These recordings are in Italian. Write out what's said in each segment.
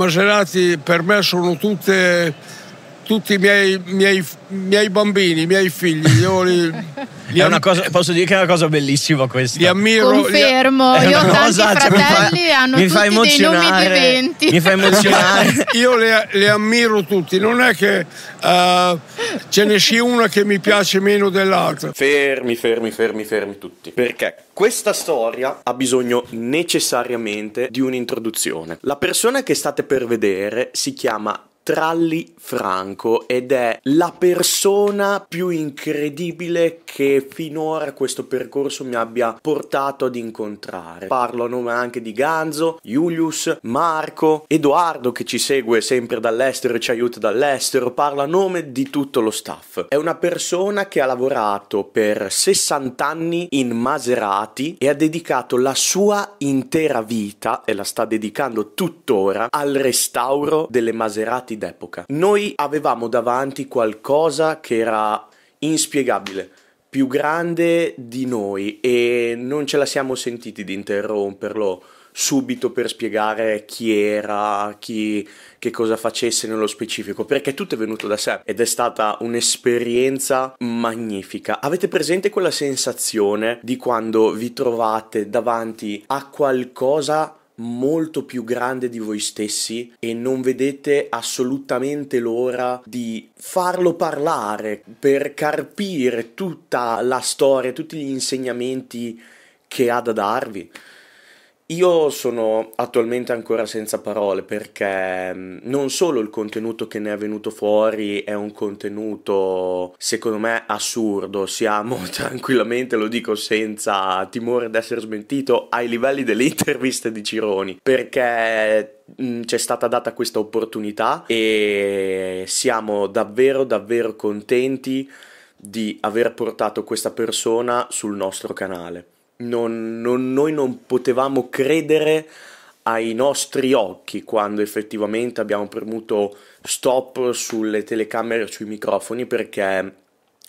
Maserati per me sono tutte tutti i miei, miei, miei, bambini, i miei figli. Io li, li am- cosa, posso dire che è una cosa bellissima questa. Li ammiro. Confermo, li, io ho tanti cioè, fratelli, cioè, hanno mi tutti dei nomi viventi. Mi fa emozionare. io le, le, ammiro tutti, non è che uh, ce ne sia una che mi piace meno dell'altra. Fermi, fermi, fermi, fermi tutti. Perché questa storia ha bisogno necessariamente di un'introduzione. La persona che state per vedere si chiama Tralli Franco ed è la persona più incredibile che finora questo percorso mi abbia portato ad incontrare. Parlo a nome anche di Ganzo, Julius, Marco, Edoardo che ci segue sempre dall'estero e ci aiuta dall'estero, parlo a nome di tutto lo staff. È una persona che ha lavorato per 60 anni in Maserati e ha dedicato la sua intera vita e la sta dedicando tuttora al restauro delle Maserati d'epoca. Noi avevamo davanti qualcosa che era inspiegabile più grande di noi e non ce la siamo sentiti di interromperlo subito per spiegare chi era, chi, che cosa facesse nello specifico, perché tutto è venuto da sé ed è stata un'esperienza magnifica. Avete presente quella sensazione di quando vi trovate davanti a qualcosa molto più grande di voi stessi e non vedete assolutamente l'ora di farlo parlare per carpire tutta la storia, tutti gli insegnamenti che ha da darvi. Io sono attualmente ancora senza parole perché mm, non solo il contenuto che ne è venuto fuori è un contenuto secondo me assurdo, siamo tranquillamente, lo dico senza timore di essere smentito, ai livelli delle interviste di Cironi perché mm, c'è stata data questa opportunità e siamo davvero davvero contenti di aver portato questa persona sul nostro canale non, non, noi non potevamo credere ai nostri occhi quando effettivamente abbiamo premuto stop sulle telecamere e sui microfoni perché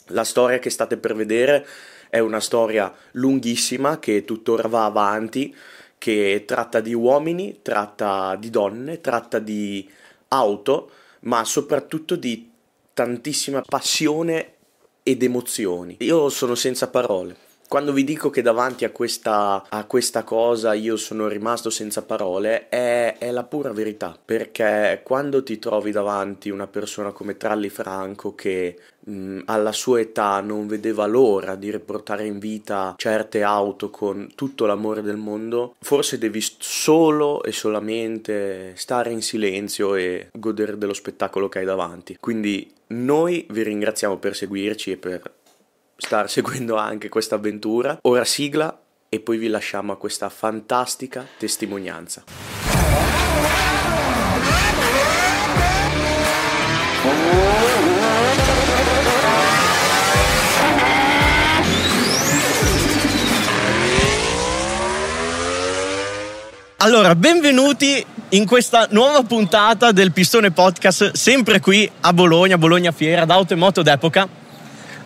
la storia che state per vedere è una storia lunghissima che tuttora va avanti, che tratta di uomini, tratta di donne, tratta di auto, ma soprattutto di tantissima passione ed emozioni. Io sono senza parole. Quando vi dico che davanti a questa, a questa cosa io sono rimasto senza parole, è, è, la pura verità. Perché quando ti trovi davanti una persona come Tralli Franco che mh, alla sua età non vedeva l'ora di riportare in vita certe auto con tutto l'amore del mondo, forse devi solo e solamente stare in silenzio e godere dello spettacolo che hai davanti. Quindi noi vi ringraziamo per seguirci e per star seguendo anche questa avventura. Ora sigla e poi vi lasciamo a questa fantastica testimonianza. Allora, benvenuti in questa nuova puntata del Pistone Podcast, sempre qui a Bologna, Bologna Fiera, d'Auto e Moto d'Epoca.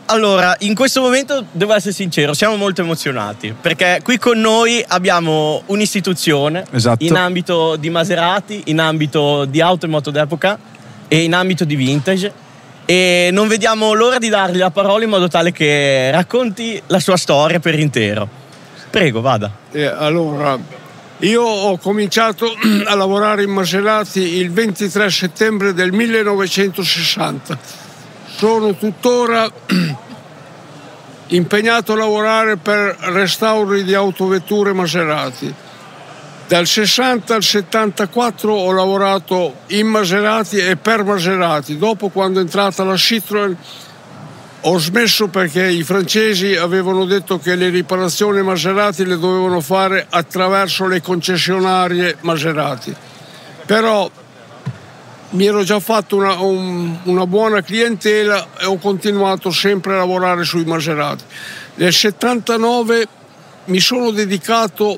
Allora, in questo momento devo essere sincero, siamo molto emozionati perché qui con noi abbiamo un'istituzione esatto. in ambito di Maserati, in ambito di auto e moto d'epoca e in ambito di vintage e non vediamo l'ora di dargli la parola in modo tale che racconti la sua storia per intero. Prego, vada. Eh, allora, io ho cominciato a lavorare in Maserati il 23 settembre del 1960 sono tuttora impegnato a lavorare per restauri di autovetture Maserati. Dal 60 al 74 ho lavorato in Maserati e per Maserati. Dopo, quando è entrata la Citroën, ho smesso perché i francesi avevano detto che le riparazioni Maserati le dovevano fare attraverso le concessionarie Maserati. Però mi ero già fatto una, un, una, buona clientela e ho continuato sempre a lavorare sui Maserati. Nel 79 mi sono dedicato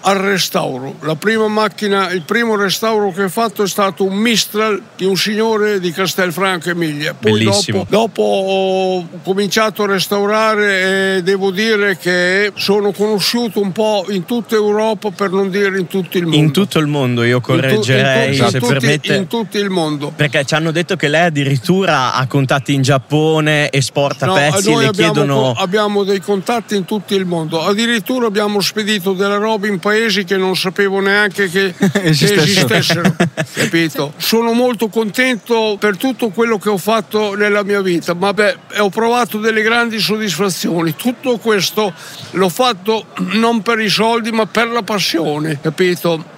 al restauro. La prima macchina, il primo restauro che ho fatto è stato un Mistral di un signore di Castelfranco Emilia. Poi dopo, dopo, ho cominciato a restaurare e devo dire che sono conosciuto un po' in tutta Europa per non dire in tutto il mondo. In tutto il mondo io correggerei in, tu, in, se tutti, permette. In tutto il mondo. Perché ci hanno detto che lei addirittura ha contatti in Giappone, esporta no, pezzi e le abbiamo, chiedono... abbiamo dei contatti in tutto il mondo. Addirittura abbiamo spedito della roba in paesi che non sapevo neanche che, esistessero. Esistessero capito? Sono molto contento per tutto quello che ho fatto nella mia vita, ma beh, ho provato delle grandi soddisfazioni. Tutto questo l'ho fatto non per i soldi, ma per la passione, capito?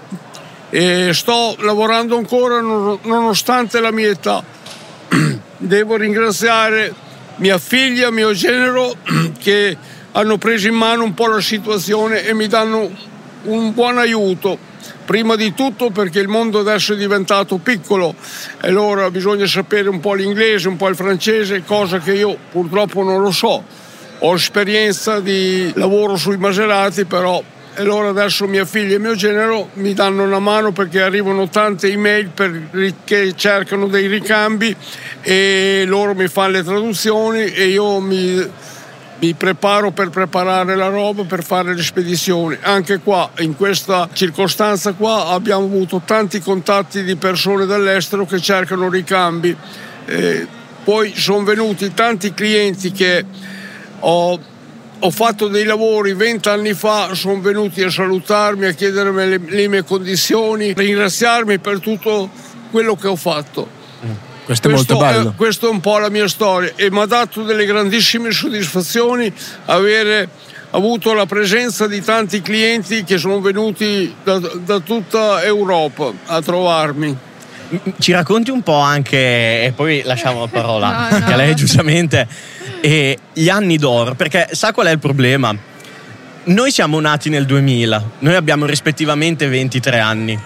E sto lavorando ancora nonostante la mia età. Devo ringraziare mia figlia, mio genero che hanno preso in mano un po' la situazione e mi danno un buon aiuto. Prima di tutto perché il mondo adesso è diventato piccolo e allora bisogna sapere un po' l'inglese, un po' il francese, cosa che io purtroppo non lo so. Ho esperienza di lavoro sui Maserati, però e allora adesso mia figlia e mio genero mi danno una mano perché arrivano tante email per, che cercano dei ricambi e loro mi fanno le traduzioni e io mi mi preparo per preparare la roba per fare le spedizioni. Anche qua, in questa circostanza qua, abbiamo avuto tanti contatti di persone dall'estero che cercano ricambi. Eh, poi sono venuti tanti clienti che ho, ho fatto dei lavori vent'anni fa, sono venuti a salutarmi, a chiedermi le, le mie condizioni, ringraziarmi per tutto quello che ho fatto. Questo, è molto bello. È, questo è un po' la mia storia e mi ha dato delle grandissime soddisfazioni avere avuto la presenza di tanti clienti che sono venuti da, da tutta Europa a trovarmi. Ci racconti un po' anche, e poi lasciamo la parola, no, no. che lei giustamente, e gli anni d'oro, perché sa qual è il problema? Noi siamo nati nel 2000, noi abbiamo rispettivamente 23 anni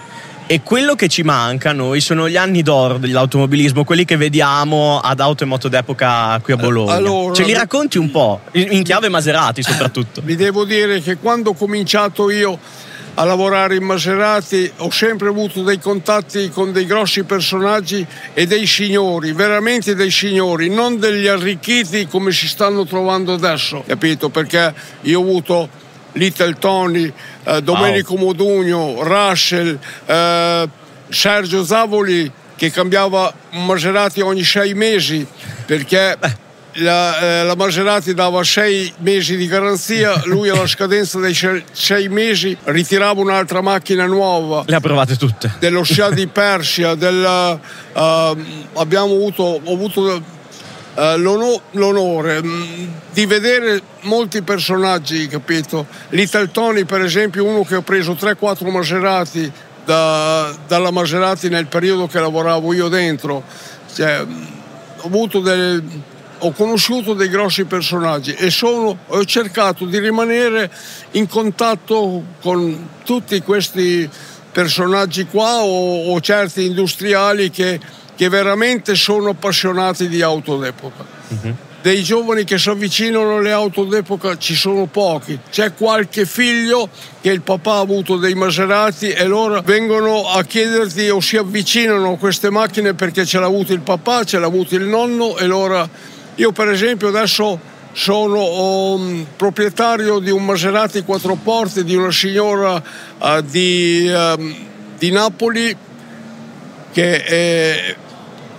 e quello che ci manca a noi sono gli anni d'oro dell'automobilismo, quelli che vediamo ad Auto e Moto d'epoca qui a Bologna. Allora, Ce li racconti un po', in chiave Maserati soprattutto. Vi devo dire che quando ho cominciato io a lavorare in Maserati ho sempre avuto dei contatti con dei grossi personaggi e dei signori, veramente dei signori, non degli arricchiti come si stanno trovando adesso, capito? Perché io ho avuto Little Tony, eh, Domenico wow. Modugno, Russell, eh, Sergio Zavoli che cambiava Maserati ogni sei mesi perché la, eh, la, Maserati dava sei mesi di garanzia, lui alla scadenza dei sei mesi ritirava un'altra macchina nuova. Le ha provate tutte. Dello Scia di Persia, del, uh, abbiamo avuto, ho avuto uh, l'onore, l'onore mm, di vedere molti personaggi, capito? Little Tony, per esempio, uno che ho preso 3-4 Maserati da, dalla Maserati nel periodo che lavoravo io dentro. Cioè, ho avuto delle ho conosciuto dei grossi personaggi e sono, ho cercato di rimanere in contatto con tutti questi personaggi qua o, o certi industriali che che veramente sono appassionati di auto d'epoca. Uh-huh. Dei giovani che si avvicinano alle auto d'epoca ci sono pochi. C'è qualche figlio che il papà ha avuto dei Maserati e loro vengono a chiederti o si avvicinano a queste macchine perché ce l'ha avuto il papà, ce l'ha avuto il nonno e loro... Io per esempio adesso sono um, proprietario di un Maserati quattro porte di una signora uh, di, um, di Napoli che è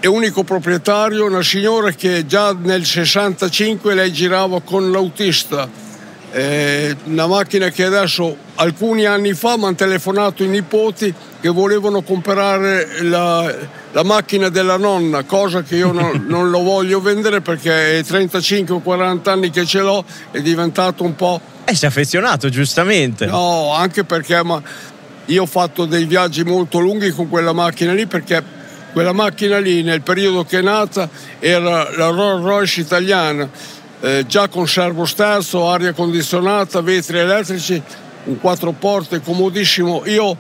è unico proprietario, una signora che già nel 65 lei girava con l'autista, eh, una macchina che adesso alcuni anni fa mi hanno telefonato i nipoti che volevano comprare la, la macchina della nonna, cosa che io non, non lo voglio vendere perché è 35 40 anni che ce l'ho, è diventato un po'... E si è affezionato giustamente. No, anche perché ma, io ho fatto dei viaggi molto lunghi con quella macchina lì perché quella macchina lì nel periodo che è nata era la Rolls Royce italiana, eh, già con servo sterzo, aria condizionata, vetri elettrici, un quattro porte comodissimo. Io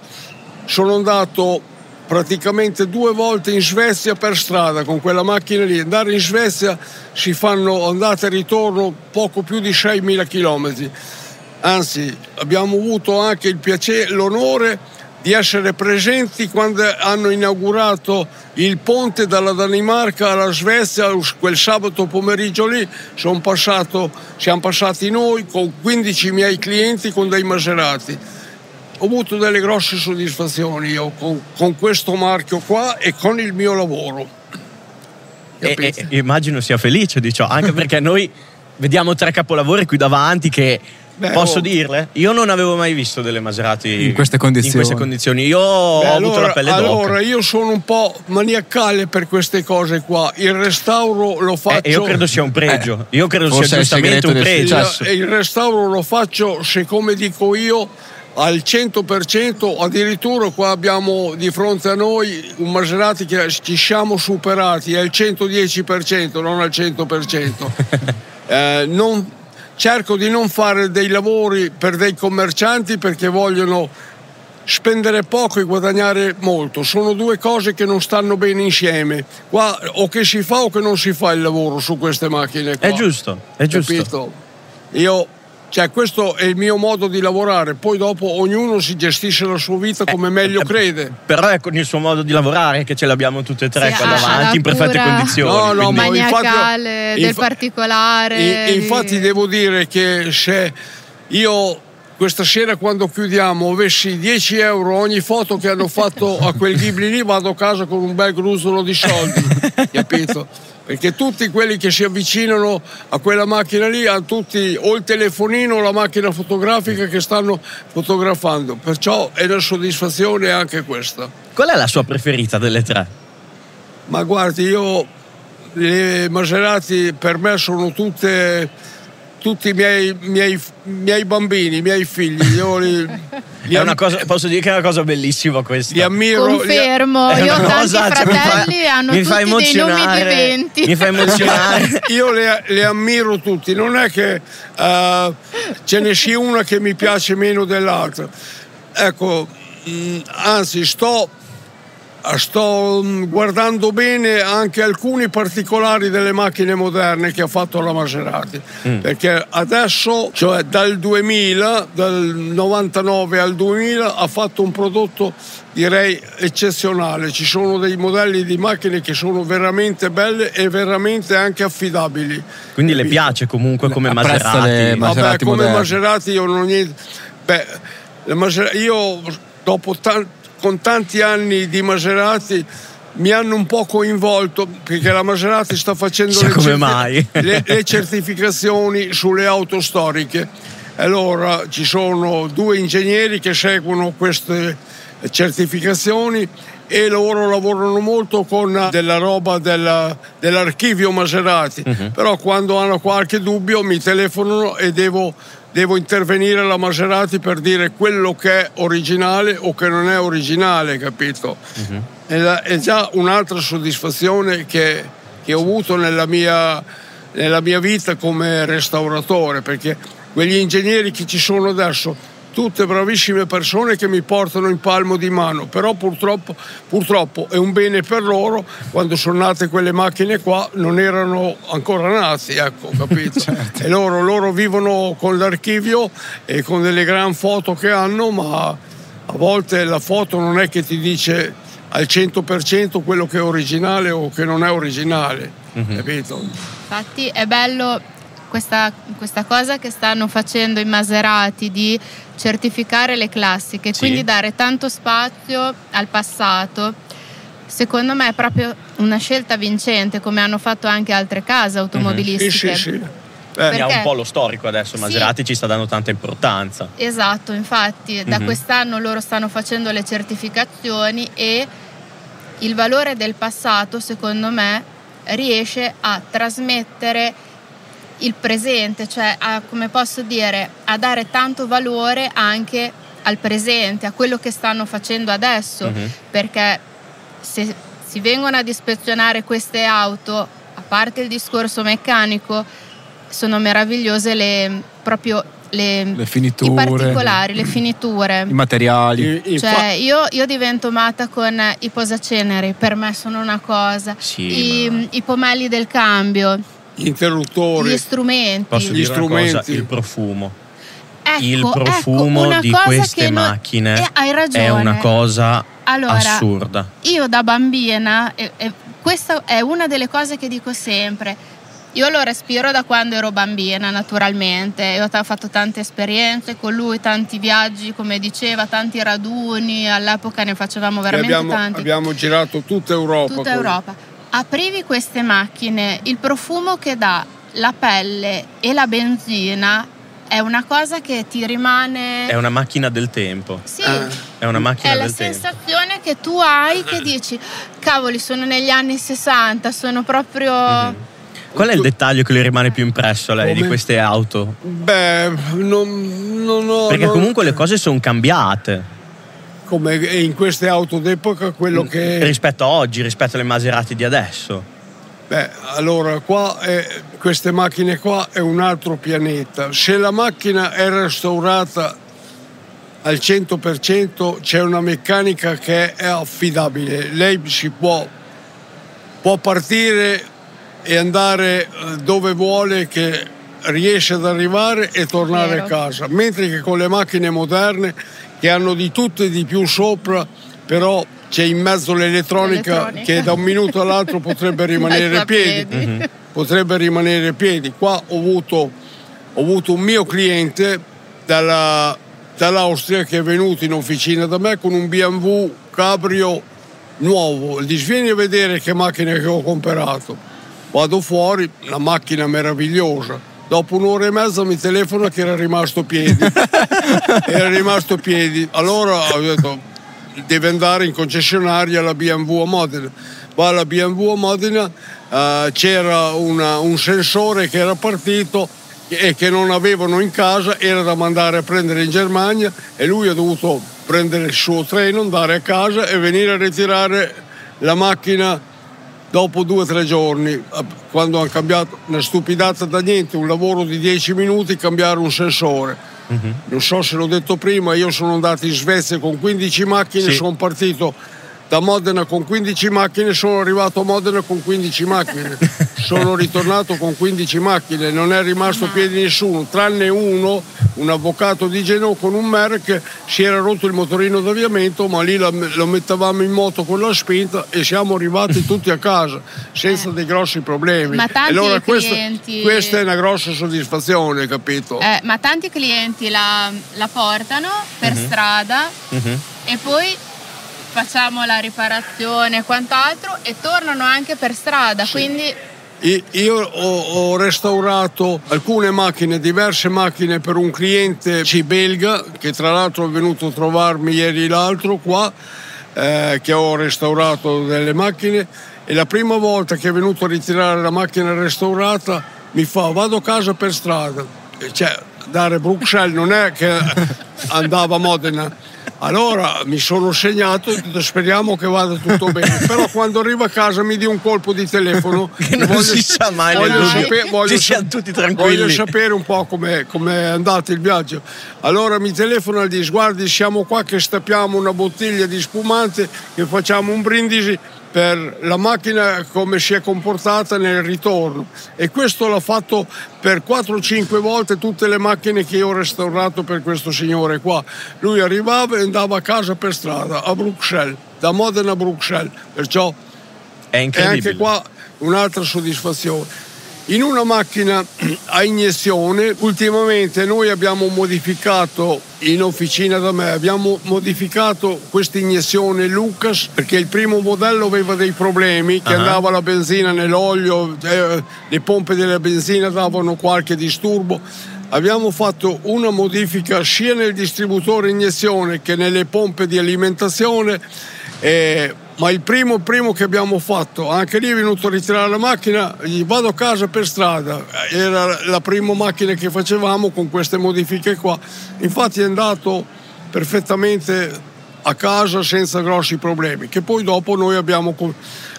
sono andato praticamente due volte in Svezia per strada con quella macchina lì. Andare in Svezia si fanno andate e ritorno poco più di 6.000 km Anzi, abbiamo avuto anche il piacere, l'onore di essere presenti quando hanno inaugurato il ponte dalla Danimarca alla Svezia quel sabato pomeriggio lì. Passato, siamo passati noi con 15 miei clienti con dei Maserati. Ho avuto delle grosse soddisfazioni io con, con questo marchio qua e con il mio lavoro. E, e, immagino sia felice di ciò anche perché noi vediamo tre capolavori qui davanti che Beh, Posso oh. dirle? Io non avevo mai visto delle Maserati in queste condizioni. In queste condizioni. Io Beh, ho allora, avuto la pelle d'oca. Allora, io sono un po' maniacale per queste cose qua. Il restauro lo faccio. Eh, io credo sia un pregio. Eh, io credo sia giustamente un pregio. Il, il restauro lo faccio, se come dico io, al 100%, addirittura qua abbiamo di fronte a noi un Maserati che ci siamo superati al 110%, non al 100%. eh, non, cerco di non fare dei lavori per dei commercianti perché vogliono spendere poco e guadagnare molto. Sono due cose che non stanno bene insieme. Qua o che si fa o che non si fa il lavoro su queste macchine. Qua. È giusto, è giusto. Capito? Io cioè, questo è il mio modo di lavorare, poi dopo ognuno si gestisce la sua vita eh, come eh, meglio eh, crede. Però è con il suo modo di lavorare che ce l'abbiamo tutte e tre sì, qua davanti in perfette condizioni. No, no, quindi... maniacale, infatti, del inf- particolare. Infatti devo dire che se io questa sera quando chiudiamo avessi 10 euro ogni foto che hanno fatto a quel Ghibli lì vado a casa con un bel gruzolo di soldi, capito? Perché tutti quelli che si avvicinano a quella macchina lì hanno tutti o il telefonino o la macchina fotografica che stanno fotografando, perciò è una soddisfazione anche questa. Qual è la sua preferita delle tre? Ma guardi, io le Maserati per me sono tutte tutti i miei, miei, miei, bambini, i miei figli. Io li, li am- cosa, posso dire che è una cosa bellissima questa. Li ammiro. Confermo, li io ho tanti cioè, fratelli, cioè, hanno mi tutti dei nomi viventi. Mi fa emozionare. io le, le, ammiro tutti, non è che uh, ce ne sia una che mi piace meno dell'altra. Ecco, mh, mm, anzi, sto sto mm, guardando bene anche alcuni particolari delle macchine moderne che ha fatto la Maserati. Mm. perché adesso cioè dal 2000 dal 99 al 2000 ha fatto un prodotto direi eccezionale. Ci sono dei modelli di macchine che sono veramente belle e veramente anche affidabili. Quindi le piace comunque come Maserati, Maserati Vabbè, come Maserati io non ho niente. Beh io dopo tanto con tanti anni di Maserati mi hanno un po' coinvolto perché la Maserati sta facendo le, certi- le, le, certificazioni sulle auto storiche. Allora ci sono due ingegneri che seguono queste certificazioni e loro lavorano molto con della roba della, dell'archivio Maserati, uh-huh. però quando hanno qualche dubbio mi telefonano e devo devo intervenire la Maserati per dire quello che è originale o che non è originale, capito? Uh-huh. È, la, è, già un'altra soddisfazione che, che ho avuto nella mia, nella mia vita come restauratore, perché quegli ingegneri che ci sono adesso tutte bravissime persone che mi portano in palmo di mano, però purtroppo, purtroppo, è un bene per loro, quando sono nate quelle macchine qua non erano ancora nati, ecco, capito? certo. E loro, loro vivono con l'archivio e con delle gran foto che hanno, ma a volte la foto non è che ti dice al 100% quello che è originale o che non è originale, mm-hmm. capito? Infatti è bello questa, questa, cosa che stanno facendo i Maserati di certificare le classiche, sì. quindi dare tanto spazio al passato, secondo me è proprio una scelta vincente, come hanno fatto anche altre case automobilistiche. Mm-hmm. Sì, sì, sì. Perché... Ha un po' lo storico adesso, Maserati sì. ci sta dando tanta importanza. Esatto, infatti da mm-hmm. quest'anno loro stanno facendo le certificazioni e il valore del passato, secondo me, riesce a trasmettere il presente, cioè a, come posso dire, a dare tanto valore anche al presente, a quello che stanno facendo adesso, uh-huh. perché se si vengono ad ispezionare queste auto, a parte il discorso meccanico, sono meravigliose le, proprio le, le finiture, i particolari, le finiture, i materiali. I, cioè, io, io, divento mata con i posaceneri, per me sono una cosa, sì, I, ma... i pomelli del cambio interruttori, gli strumenti. Posso gli strumenti. Cosa, il profumo. il ecco, profumo una di queste macchine eh, hai ragione. è una cosa Allora, assurda. Io da bambina, e, e questa è una delle cose che dico sempre. Io lo respiro da quando ero bambina, naturalmente. Io ho fatto tante esperienze con lui, tanti viaggi, come diceva, tanti raduni. All'epoca ne facevamo veramente abbiamo, tanti. abbiamo girato tutta Europa. Tutta con- Europa. Aprivi queste macchine, il profumo che dà la pelle e la benzina è una cosa che ti rimane. È una macchina del tempo. Sì, Eh. È una macchina è la del tempo. sensazione che tu hai che dici, cavoli, sono negli anni 60, sono proprio. Mhm. Qual è il dettaglio che le rimane più impresso a lei di Come? queste auto? Beh, non, non ho. Perché non- comunque le cose sono cambiate Come in queste auto d'epoca, quello che. rispetto a oggi, rispetto alle Maserati di adesso. Beh, allora qua è- queste macchine qua è un altro pianeta. Se la macchina è restaurata al 100% c'è una meccanica che è affidabile. Lei si può, può partire e andare eh, dove vuole che riesce ad arrivare e tornare Vero. a casa. Mentre che con le macchine moderne che hanno di tutto e di più sopra, però c'è in mezzo l'elettronica, L'elettronica. che da un minuto all'altro potrebbe rimanere piedi. piedi. Potrebbe rimanere piedi. Qua ho avuto, ho avuto un mio cliente dalla- dall'Austria che è venuto in officina da me con un BMW Cabrio nuovo. Dice vieni a vedere che macchina che ho comprato. Vado fuori, una macchina meravigliosa. Dopo un'ora e mezza mi telefona che era rimasto piedi. era rimasto piedi. Allora ho detto deve andare in concessionaria alla BMW a Modena. Va alla BMW a Modena, eh, c'era una- un sensore che era partito e che non avevano in casa, era da mandare a prendere in Germania e lui ha dovuto prendere il suo treno, andare a casa e venire a ritirare la macchina dopo due o tre giorni, eh, quando hanno cambiato una stupidata da niente, un lavoro di 10 minuti, cambiare un sensore. Non so se l'ho detto prima, io sono andato in Svezia con 15 macchine, Sì. sono partito da Modena con 15 macchine, sono arrivato a Modena con 15 macchine, sono ritornato con 15 macchine, non è rimasto a piedi nessuno, tranne uno, un avvocato di Genova con un Merck, si era rotto il motorino d'avviamento, ma lì lo mettevamo in moto con la spinta e siamo arrivati tutti a casa senza dei grossi problemi. Ma tanti E allora questa, clienti- questa è una grossa soddisfazione, capito? Eh, ma tanti clienti la, la portano per Mhm. strada Mhm. e poi facciamo la riparazione e quant'altro e tornano anche per strada. Quindi I- Io ho, ho restaurato alcune macchine, diverse macchine per un cliente ci belga che tra l'altro è venuto a trovarmi ieri l'altro qua, eh, che ho restaurato delle macchine e la prima volta che è venuto a ritirare la macchina restaurata mi fa vado a casa per strada. Cioè, dare Bruxelles non è che andava a Modena. Allora mi sono segnato e speriamo che vada tutto bene. Però quando arriva a casa mi dia un colpo di telefono. Che non si sa mai voglio sapere- voglio siamo tutti tranquilli. Voglio sapere un po' com'è, com'è andato il viaggio. Allora mi telefona e dice guardi siamo qua che stappiamo una bottiglia di spumante che facciamo un brindisi per la macchina come si è comportata nel ritorno e questo l'ha fatto per 4-5 volte tutte le macchine che io ho restaurato per questo signore qua. Lui arrivava e andava a casa per strada a Bruxelles, da Modena a Bruxelles, perciò È incredibile. anche qua un'altra soddisfazione. In una macchina a iniezione, ultimamente noi abbiamo modificato in officina da me, abbiamo modificato questa iniezione Lucas perché il primo modello aveva dei problemi, che Ah. andava la benzina nell'olio, eh, le pompe della benzina davano qualche disturbo. Abbiamo fatto una modifica sia nel distributore iniezione che nelle pompe di alimentazione eh, ma il primo, primo che abbiamo fatto, anche lì è venuto a ritirare la macchina, gli vado a casa per strada, era la prima macchina che facevamo con queste modifiche qua, infatti è andato perfettamente a casa senza grossi problemi, che poi dopo noi abbiamo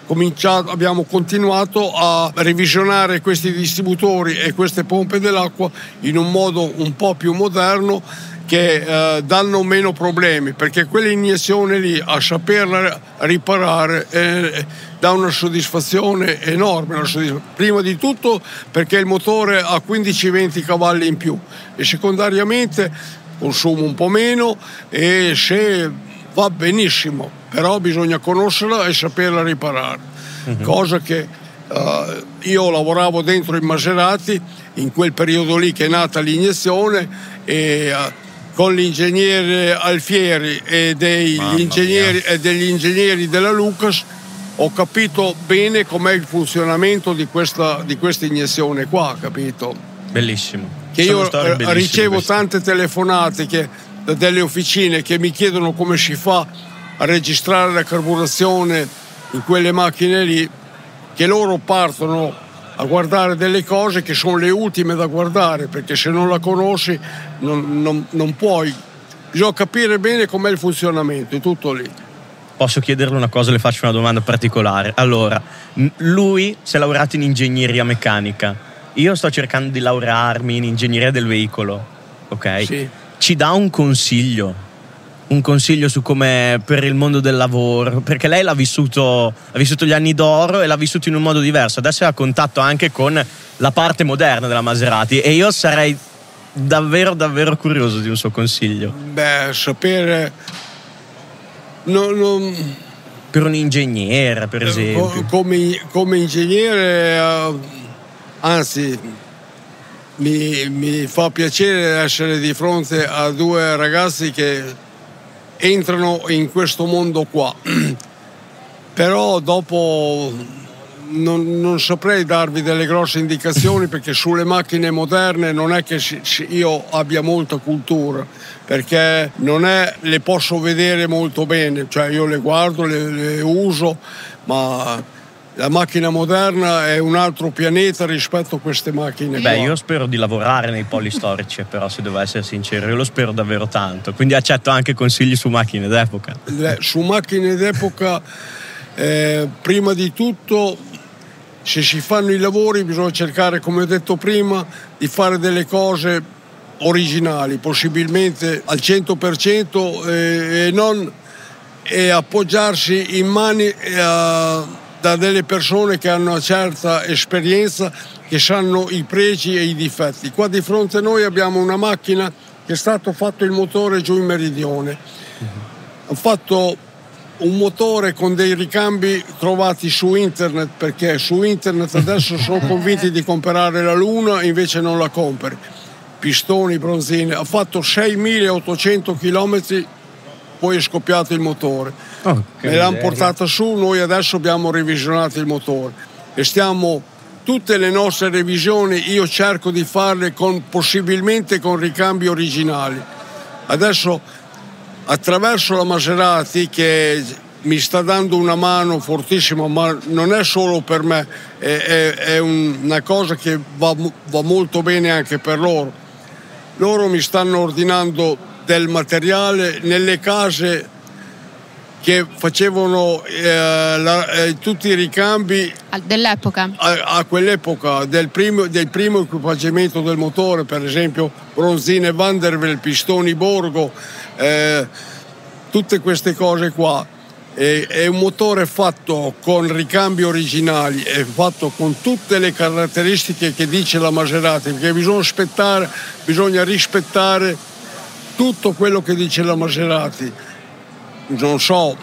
cominciato, abbiamo continuato a revisionare questi distributori e queste pompe dell'acqua in un modo un po' più moderno che eh, danno meno problemi perché quell'iniezione lì a saperla riparare eh, dà una soddisfazione enorme una soddisfazione. prima di tutto perché il motore ha 15-20 cavalli in più e secondariamente consuma un po' meno e se va benissimo però bisogna conoscerla e saperla riparare uh-huh. cosa che uh, io lavoravo dentro i Maserati in quel periodo lì che è nata l'iniezione e uh, con l'ingegnere Alfieri e degli, ingegneri, e degli ingegneri della Lucas ho capito bene com'è il funzionamento di questa, di questa iniezione qua, capito? Bellissimo. Che io ricevo queste. tante telefonate che, delle officine che mi chiedono come si fa a registrare la carburazione in quelle macchine lì, che loro partono a guardare delle cose che sono le ultime da guardare, perché se non la conosci non, non, non puoi. Bisogna capire bene com'è il funzionamento, è tutto lì. Posso chiederle una cosa, le faccio una domanda particolare. Allora, lui si è laureato in ingegneria meccanica. Io sto cercando di laurearmi in ingegneria del veicolo. Ok? Sì. Ci dà un consiglio un consiglio su come per il mondo del lavoro, perché lei l'ha vissuto, ha vissuto gli anni d'oro e l'ha vissuto in un modo diverso. Adesso è a contatto anche con la parte moderna della Maserati e io sarei davvero davvero curioso di un suo consiglio. Beh, sapere no, no, per un ingegnere, per eh, esempio. Come, come ingegnere, uh, anzi, mi, mi fa piacere essere di fronte a due ragazzi che entrano in questo mondo qua. Però dopo non, non, saprei darvi delle grosse indicazioni perché sulle macchine moderne non è che io abbia molta cultura perché non è, le posso vedere molto bene, cioè io le guardo, le, le uso, ma la macchina moderna è un altro pianeta rispetto a queste macchine. Beh, io spero di lavorare nei poli storici, però se devo essere sincero, io lo spero davvero tanto. Quindi accetto anche consigli su macchine d'epoca. Le, su macchine d'epoca, eh, prima di tutto, se si fanno i lavori bisogna cercare, come ho detto prima, di fare delle cose originali, possibilmente al 100% eh, e non e appoggiarsi in mani eh, da delle persone che hanno una certa esperienza, che sanno i pregi e i difetti. Qua di fronte a noi abbiamo una macchina che è stato fatto il motore giù in meridione. Ho fatto un motore con dei ricambi trovati su internet perché su internet adesso sono convinti di comprare la Luna e invece non la compri. Pistoni, bronzine. Ha fatto 6.800 km poi è scoppiato il motore. Oh, Me l'hanno portata su, noi adesso abbiamo revisionato il motore e stiamo tutte le nostre revisioni io cerco di farle con, possibilmente con ricambi originali. Adesso attraverso la Maserati che mi sta dando una mano fortissima, ma non è solo per me, è, è, è una cosa che va, va molto bene anche per loro. Loro mi stanno ordinando del materiale nelle case che facevano eh, la, eh, tutti i ricambi dell'epoca? a, a quell'epoca del primo, del primo, equipaggiamento del motore per esempio bronzine Vanderbilt, pistoni Borgo eh, tutte queste cose qua. È, è un motore fatto con ricambi originali è fatto con tutte le caratteristiche che dice la Maserati perché bisogna bisogna rispettare tutto quello che dice la Maserati, non so,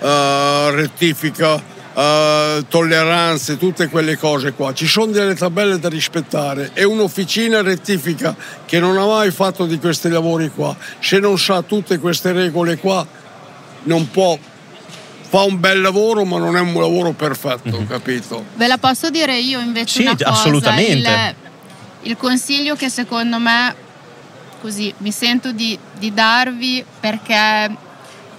uh, rettifica, uh, tolleranze, tutte quelle cose qua. Ci sono delle tabelle da rispettare e un'officina rettifica che non ha mai fatto di questi lavori qua, se non sa tutte queste regole qua, non può fa un bel lavoro ma non è un lavoro perfetto, mm-hmm. capito? Ve la posso dire io invece sì, una cosa, assolutamente. Il, il consiglio che secondo me così mi sento di, di darvi perché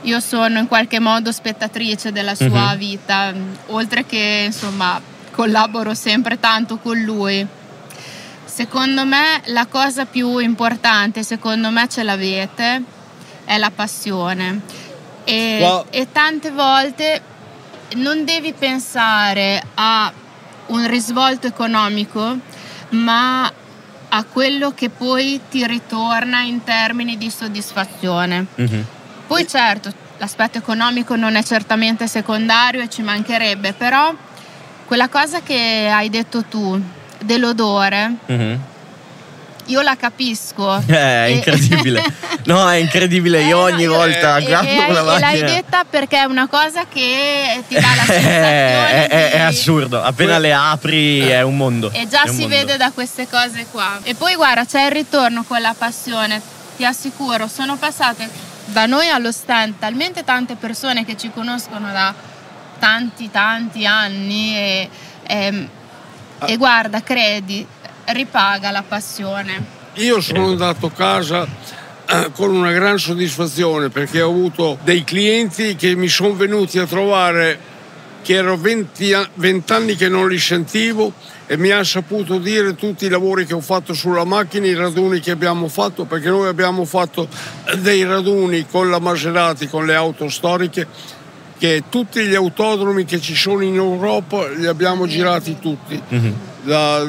io sono in qualche modo spettatrice della sua uh-huh. vita, oltre che insomma collaboro sempre tanto con lui. Secondo me la cosa più importante, secondo me ce l'avete, è la passione. E, Qua- e tante volte non devi pensare a un risvolto economico, ma a quello che poi ti ritorna in termini di soddisfazione. Mhm. Poi certo, l'aspetto economico non è certamente secondario e ci mancherebbe, però quella cosa che hai detto tu dell'odore, Mhm. io la capisco. Eh, È incredibile. No, è incredibile. Io Eh, no, ogni io- volta e- guardo e, quella e l'hai macchina. detta perché è una cosa che ti dà la è, sensazione è- è di- assurdo. Appena le apri è un mondo. E già È si mondo. vede da queste cose qua. E poi guarda, c'è il ritorno con la passione, ti assicuro, sono passate da noi allo stand talmente tante persone che ci conoscono da tanti tanti anni e, ehm, e guarda, credi, ripaga la passione. Io sono andato a casa eh, con una gran soddisfazione perché ho avuto dei clienti che mi sono venuti a trovare che ero 20, a- 20 anni che non li sentivo e mi ha saputo dire tutti i lavori che ho fatto sulla macchina, i raduni che abbiamo fatto, perché noi abbiamo fatto dei raduni con la Maserati, con le auto storiche, che tutti gli autodromi che ci sono in Europa li abbiamo girati tutti. Da-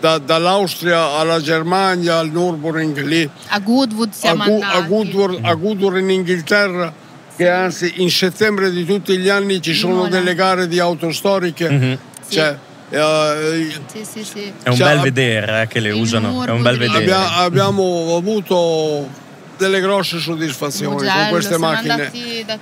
da- dall'Austria alla Germania, al Nürburgring lì, A Goodwood a, siamo Gu- andati. a Goodwood, a Goodwood in Inghilterra, che anzi in settembre di tutti gli anni ci sono delle gare di auto storiche. Mhm. Sì. Cioè, eh, Sì, sì, sì. È un Cioè, bel vedere eh, che le usano. È un bel vedere. abbia- abbiamo avuto delle grosse soddisfazioni con Mugello, queste siamo macchine.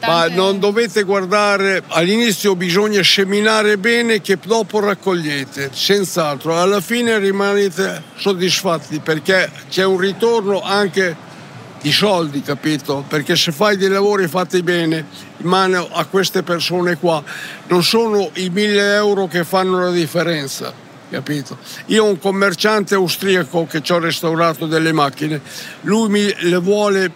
Ma non dovete guardare all'inizio bisogna seminare bene che dopo raccogliete, senz'altro. Alla fine rimanete soddisfatti perché c'è un ritorno anche di soldi, capito? Perché se fai dei lavori fatti bene in mano a queste persone qua, non sono i mille euro che fanno la differenza. Capito? Io ho un commerciante austriaco che ci ho restaurato delle macchine, lui mi le vuole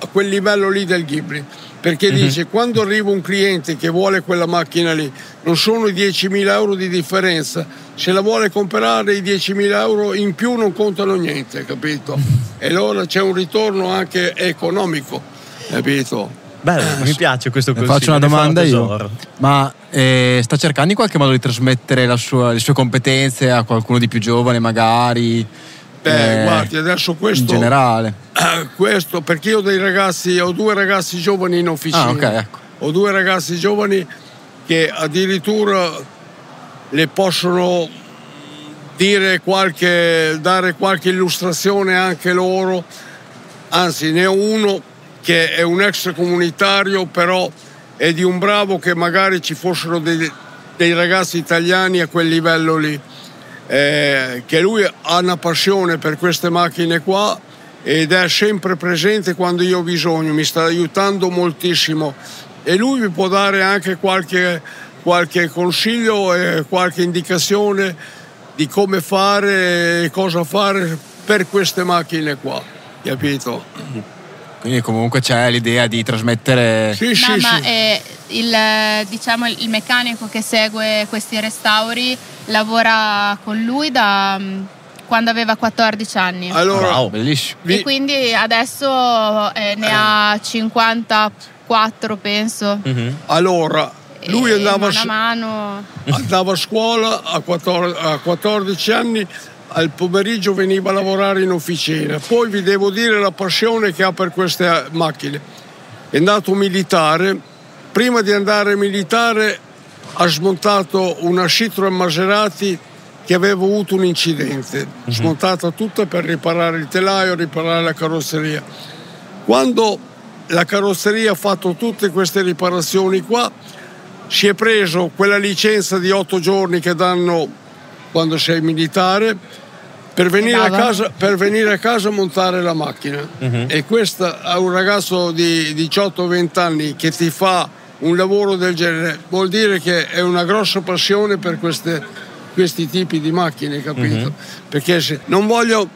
a quel livello lì del Ghibli perché dice quando arriva un cliente che vuole quella macchina lì non sono i 10.000 euro di differenza se la vuole comprare i 10.000 euro in più non contano niente capito e allora c'è un ritorno anche economico capito Bello, mi piace questo consiglio. faccio una domanda io. Ma eh, sta cercando in qualche modo di trasmettere la sua- le sue competenze a qualcuno di più giovane, magari? Beh, eh, guardi, adesso questo, In generale. Ah, questo perché io ho dei ragazzi, ho due ragazzi giovani in officina. Ah, ok, ecco. Ho due ragazzi giovani che addirittura le possono dire qualche, dare qualche illustrazione anche loro. Anzi, ne ho uno che è un extracomunitario, però è di un bravo che magari ci fossero dei, dei ragazzi italiani a quel livello lì. Eh, che lui ha una passione per queste macchine qua ed è sempre presente quando io ho bisogno, mi sta aiutando moltissimo e lui mi può dare anche qualche, qualche consiglio e qualche indicazione di come fare e cosa fare per queste macchine qua, capito? Quindi comunque c'è l'idea di trasmettere... Sì, No, sì, ma sì. eh, il, diciamo, il meccanico che segue questi restauri lavora con lui da mm, quando aveva 14 anni. Allora, Wow. Bellissimo. E quindi adesso eh, ne ha 54, penso. Mhm. allora, lui E andava, mano a mano. andava a scuola a 14, a 14 anni, al pomeriggio veniva a lavorare in officina. Poi vi devo dire la passione che ha per queste eh, macchine. È andato militare, prima di andare militare ha smontato una Citroen Maserati che aveva avuto un incidente, smontata tutta per riparare il telaio, riparare la carrozzeria. Quando la carrozzeria ha fatto tutte queste riparazioni qua, si è preso quella licenza di otto giorni che danno quando sei militare per venire, a casa, per venire a casa a montare la macchina. E questo a un ragazzo di 18-20 anni che ti fa un lavoro del genere vuol dire che è una grossa passione per queste- questi tipi di macchine, capito? Perché se, non voglio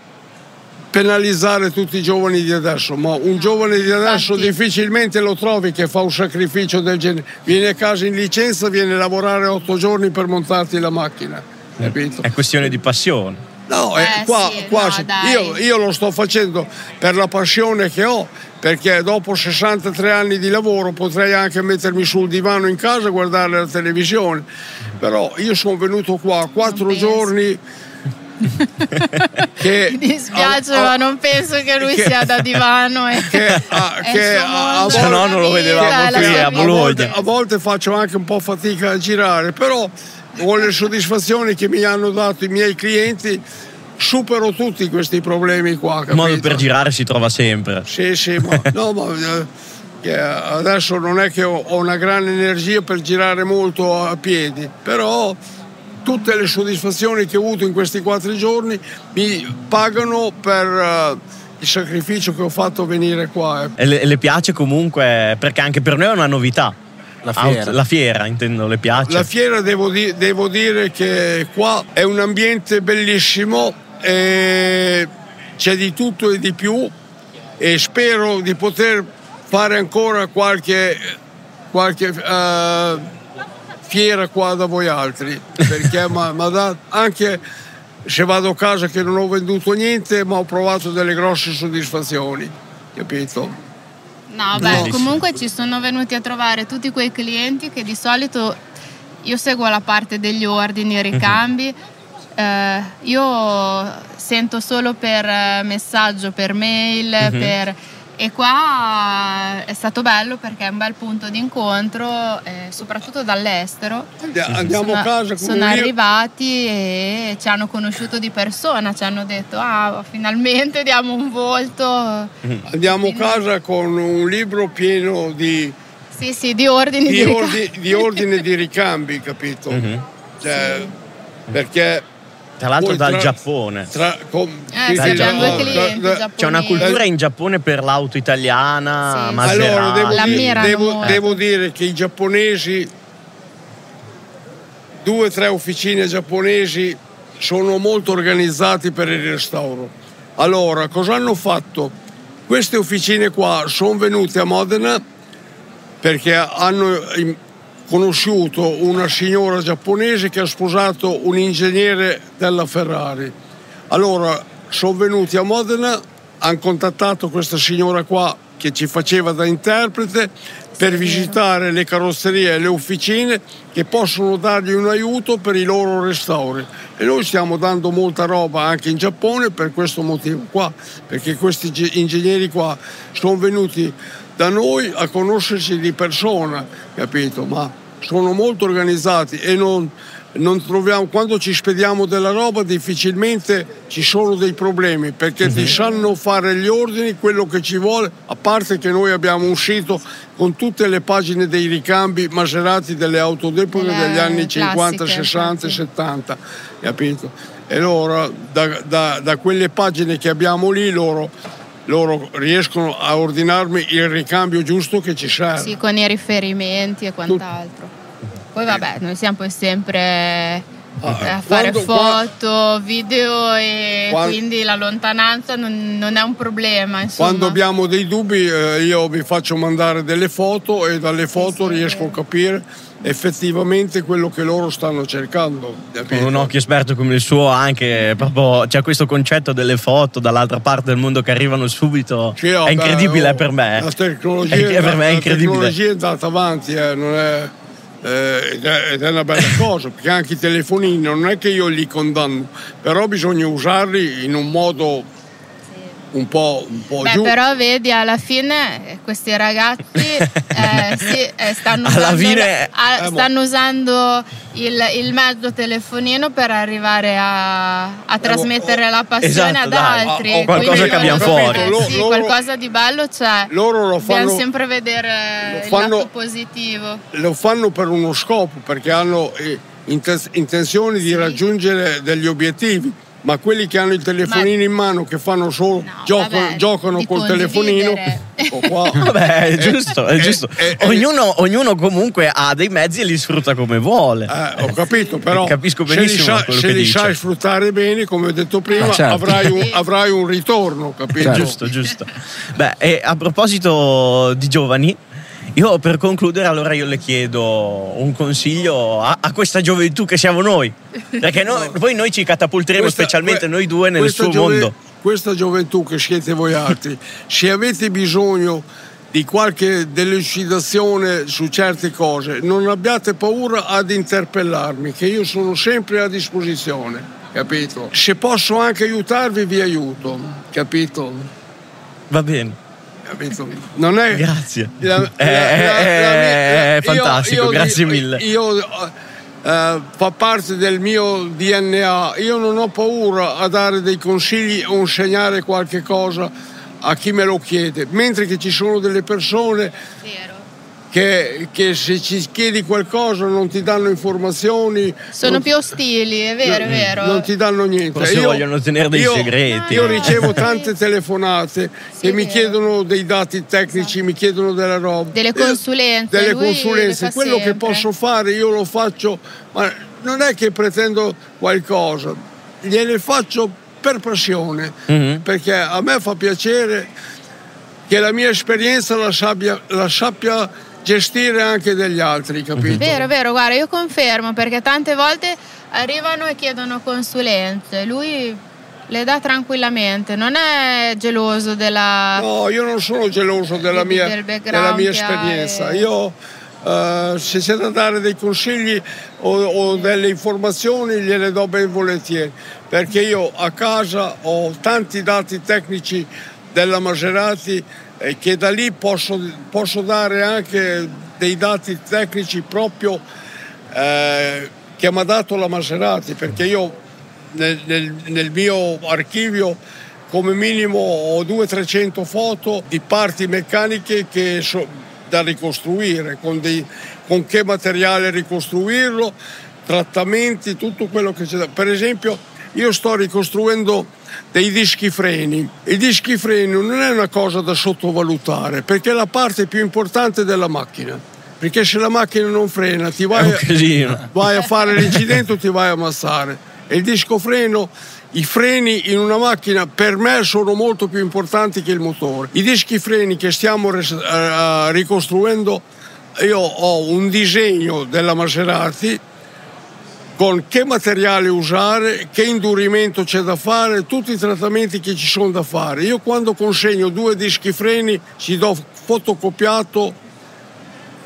penalizzare tutti i giovani di adesso, ma un giovane di adesso Infatti. difficilmente lo trovi che fa un sacrificio del genere. Viene a casa in licenza, viene a lavorare otto giorni per montarti la macchina, capito? È questione di passione. No, eh, Eh, qua, sì, qua no, io, io lo sto facendo per la passione che ho, perché dopo 63 anni di lavoro potrei anche mettermi sul divano in casa e guardare la televisione. Però io sono venuto qua quattro giorni che Mi dispiace, a- a- ma non penso che lui che- sia da divano. E che, a, che a- a Se no non lo vedevamo qui a Bologna. a volte faccio anche un po' fatica a girare, però con le soddisfazioni che mi hanno dato i miei clienti supero tutti questi problemi qua. Il modo per girare si trova sempre. Sì, sì, ma, no, ma eh, che adesso non è che ho, ho una grande energia per girare molto a piedi, però tutte le soddisfazioni che ho avuto in questi quattro giorni mi pagano per eh, il sacrificio che ho fatto venire qua. eh. E le, le piace comunque, perché anche per noi è una novità. La fiera. Out- la fiera, intendo, le piace. La fiera devo, di- devo dire che qua è un ambiente bellissimo, e c'è di tutto e di più e spero di poter fare ancora qualche, qualche eh, fiera qua da voi altri, perché da- anche se vado a casa che non ho venduto niente, ma ho provato delle grosse soddisfazioni, capito? No, beh, Bellissimo. comunque ci sono venuti a trovare tutti quei clienti che di solito io seguo la parte degli ordini e ricambi. Eh, io sento solo per eh, messaggio, per mail, per- e qua è stato bello perché è un bel punto di incontro, eh, soprattutto dall'estero. Andi- Andiamo sono, a casa con sono un libro- arrivati e ci hanno conosciuto di persona, ci hanno detto ah finalmente diamo un volto. Andiamo a casa con un libro pieno di, Sì, sì, di ordini di, di, ordi- di ordine e di ricambi, capito? Mhm. Cioè, Perché Tra l'altro poi dal tra- Giappone. tra- com- Eh, sì, due clienti da-. C'è una cultura in Giappone per l'auto italiana, Sì, Maserati. Allora, devo, dire, devo- devo dire che i giapponesi, due o tre officine giapponesi, sono molto organizzati per il restauro. Allora, cosa hanno fatto? Queste officine qua sono venute a Modena perché hanno conosciuto una signora giapponese che ha sposato un ingegnere della Ferrari. Allora sono venuti a Modena, hanno contattato questa signora qua che ci faceva da interprete per visitare le carrozzerie e le officine che possono dargli un aiuto per i loro restauri. E noi stiamo dando molta roba anche in Giappone per questo motivo qua, perché questi ge- ingegneri qua sono venuti da noi a conoscerci di persona, capito? Ma sono molto organizzati e non, non troviamo, quando ci spediamo della roba difficilmente ci sono dei problemi perché ti sanno fare gli ordini, quello che ci vuole, a parte che noi abbiamo un sito con tutte le pagine dei ricambi maserati delle auto d'epoca degli anni 50, classiche, 60 e infatti. 70, capito? E allora da, da- da quelle pagine che abbiamo lì loro, loro riescono a ordinarmi il ricambio giusto che ci serve. Sì, con i riferimenti e quant'altro. Poi vabbè, noi siamo poi sempre Ah, a fare quando- qua- foto, video e Quando- quindi la lontananza non, non è un problema. Insomma. Quando abbiamo dei dubbi eh, io vi faccio mandare delle foto e dalle foto sì, riesco a capire effettivamente quello che loro stanno cercando. Con un occhio esperto come il suo anche proprio c'è questo concetto delle foto dall'altra parte del mondo che arrivano subito. Sì, è vabbè, incredibile oh, per me. La tecnologia, È- è per me è la incredibile. tecnologia è andata avanti, eh, non è, eh, ed è- ed è una bella cosa, perché anche i telefonini non è che io li condanno, però bisogna usarli in un modo un po', un po' Beh, giù. però vedi, alla fine eh, questi ragazzi eh, sì, eh, stanno, usando, fine- ah, Eh, stanno usando il, il mezzo telefonino per arrivare a, a trasmettere la passione Esatto, ad dai. altri. Ah, oh, qualcosa Quindi, capiamo eh, fuori. sì, Lo- loro- qualcosa di bello c'è. Loro lo Dobbiamo fanno, sempre vedere lo il fanno- lato positivo. lo fanno per uno scopo, perché hanno eh, inten- intenzione di raggiungere degli obiettivi. Ma quelli che hanno il telefonino Ma- in mano, che fanno solo, No, gioco- vabbè, giocano col telefonino, qua. Vabbè, è Eh, giusto, è eh, giusto. eh, eh, ognuno, ognuno comunque ha dei mezzi e li sfrutta come vuole. Eh, ho capito, però Capisco se li, benissimo sai- quello se li sai sfruttare bene, come ho detto prima, Ma certo. avrai, un, avrai un ritorno, capito? Certo. Giusto, giusto. Beh, e a proposito di giovani, Io per concludere allora io le chiedo un consiglio a, a questa gioventù che siamo noi, perché noi, poi noi ci catapulteremo Questa- specialmente que- noi due nel suo giove- mondo. Questa gioventù che siete voi altri, se avete bisogno di qualche delucidazione su certe cose, non abbiate paura ad interpellarmi, che io sono sempre a disposizione, capito? Se posso anche aiutarvi, vi aiuto, capito? Va bene. Capito? Non è... Grazie. La- la- È- la- è- la mia- è fantastico, grazie di- mille. Io eh, fa parte del mio DNA, io non ho paura a dare dei consigli o insegnare qualche cosa a chi me lo chiede, mentre che ci sono delle persone Vero. Che, che se ci chiedi qualcosa non ti danno informazioni. Sono non- più ostili, è vero, è vero. Non ti danno niente. Forse vogliono tenere dei segreti. Io No, ricevo no. tante telefonate Sì, che mi vero. chiedono dei dati tecnici, mi chiedono della roba. Delle Io- consulenze, Delle lui consulenze. Quello che sempre. posso fare io lo faccio, ma non è che pretendo qualcosa, gliele faccio per passione, Mhm. perché a me fa piacere che la mia esperienza la sappia, la sappia gestire anche degli altri, capito? Vero, vero, guarda, io confermo perché tante volte arrivano e chiedono consulenze, lui le dà tranquillamente, non è geloso della... No, io non sono geloso della Del- mia, della mia esperienza. e- Io, eh, se c'è da dare dei consigli o, o delle informazioni, gliele do ben volentieri, perché io a casa ho tanti dati tecnici della Maserati e che da lì posso, posso dare anche dei dati tecnici proprio eh, che mi ha dato la Maserati, perché io nel, nel- nel mio archivio come minimo ho 200-300 foto di parti meccaniche che so- da ricostruire, con, dei- con che materiale ricostruirlo, trattamenti, tutto quello che c'è da... Per esempio io sto ricostruendo dei dischi freni. I dischi freni non è una cosa da sottovalutare perché è la parte più importante della macchina. Perché se la macchina non frena ti vai, casino. vai a fare l'incidente o ti vai a ammazzare. E il disco freno, i freni in una macchina per me sono molto più importanti che il motore. I dischi freni che stiamo eh, ricostruendo, io ho un disegno della Maserati con che materiale usare, che indurimento c'è da fare, tutti i trattamenti che ci sono da fare. Io quando consegno due dischi freni ci do fotocopiato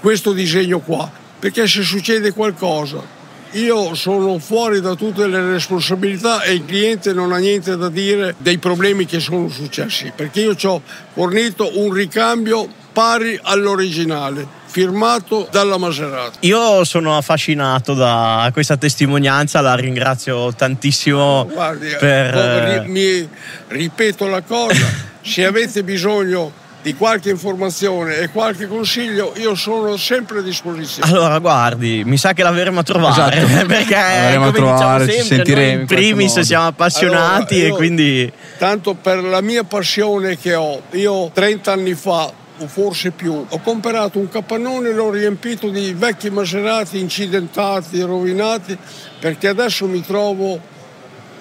questo disegno qua, perché se succede qualcosa io sono fuori da tutte le responsabilità e il cliente non ha niente da dire dei problemi che sono successi, perché io ci ho fornito un ricambio pari all'originale, firmato dalla Maserati. Io sono affascinato da questa testimonianza, la ringrazio tantissimo Guardi, eh, per... ri- mi ripeto la cosa, se avete bisogno di qualche informazione e qualche consiglio, io sono sempre a disposizione. Allora, guardi, mi sa che l'avremo a trovare Esatto. perché L'avremo a come trovare, diciamo ci sempre, sentiremo in in primis modo. siamo appassionati Allora, e io- quindi Tanto per la mia passione che ho, io 30 anni fa o forse più, ho comprato un capannone e l'ho riempito di vecchi Maserati incidentati, rovinati, perché adesso mi trovo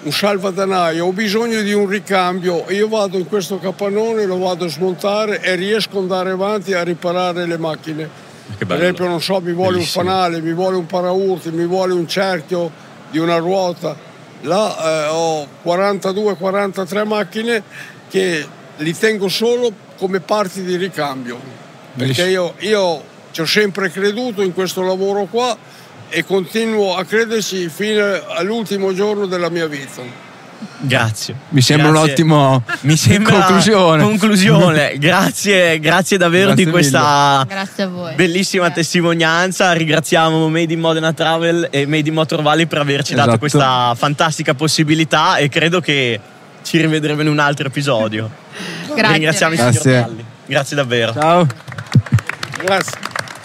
un salvadanaio, ho bisogno di un ricambio, io vado in questo capannone, lo vado a smontare e riesco ad andare avanti a riparare le macchine. Per esempio, non so, mi vuole Bellissimo. un fanale, mi vuole un paraurti, mi vuole un cerchio di una ruota. Là eh, ho 42-43 macchine che li tengo solo come parti di ricambio. Perché io, io ci ho sempre creduto in questo lavoro qua e continuo a crederci fino all'ultimo giorno della mia vita. grazie. Mi sembra Grazie. un'ottima Mi sembra conclusione. conclusione. grazie, grazie davvero Grazie di questa Grazie a voi. bellissima Grazie. testimonianza. Ringraziamo Made in Modena Travel e Made in Motor Valley per averci dato Esatto. questa fantastica possibilità e credo che ci rivedremo in un altro episodio. Grazie. Ringraziamo il signor. Grazie davvero. Ciao. Grazie.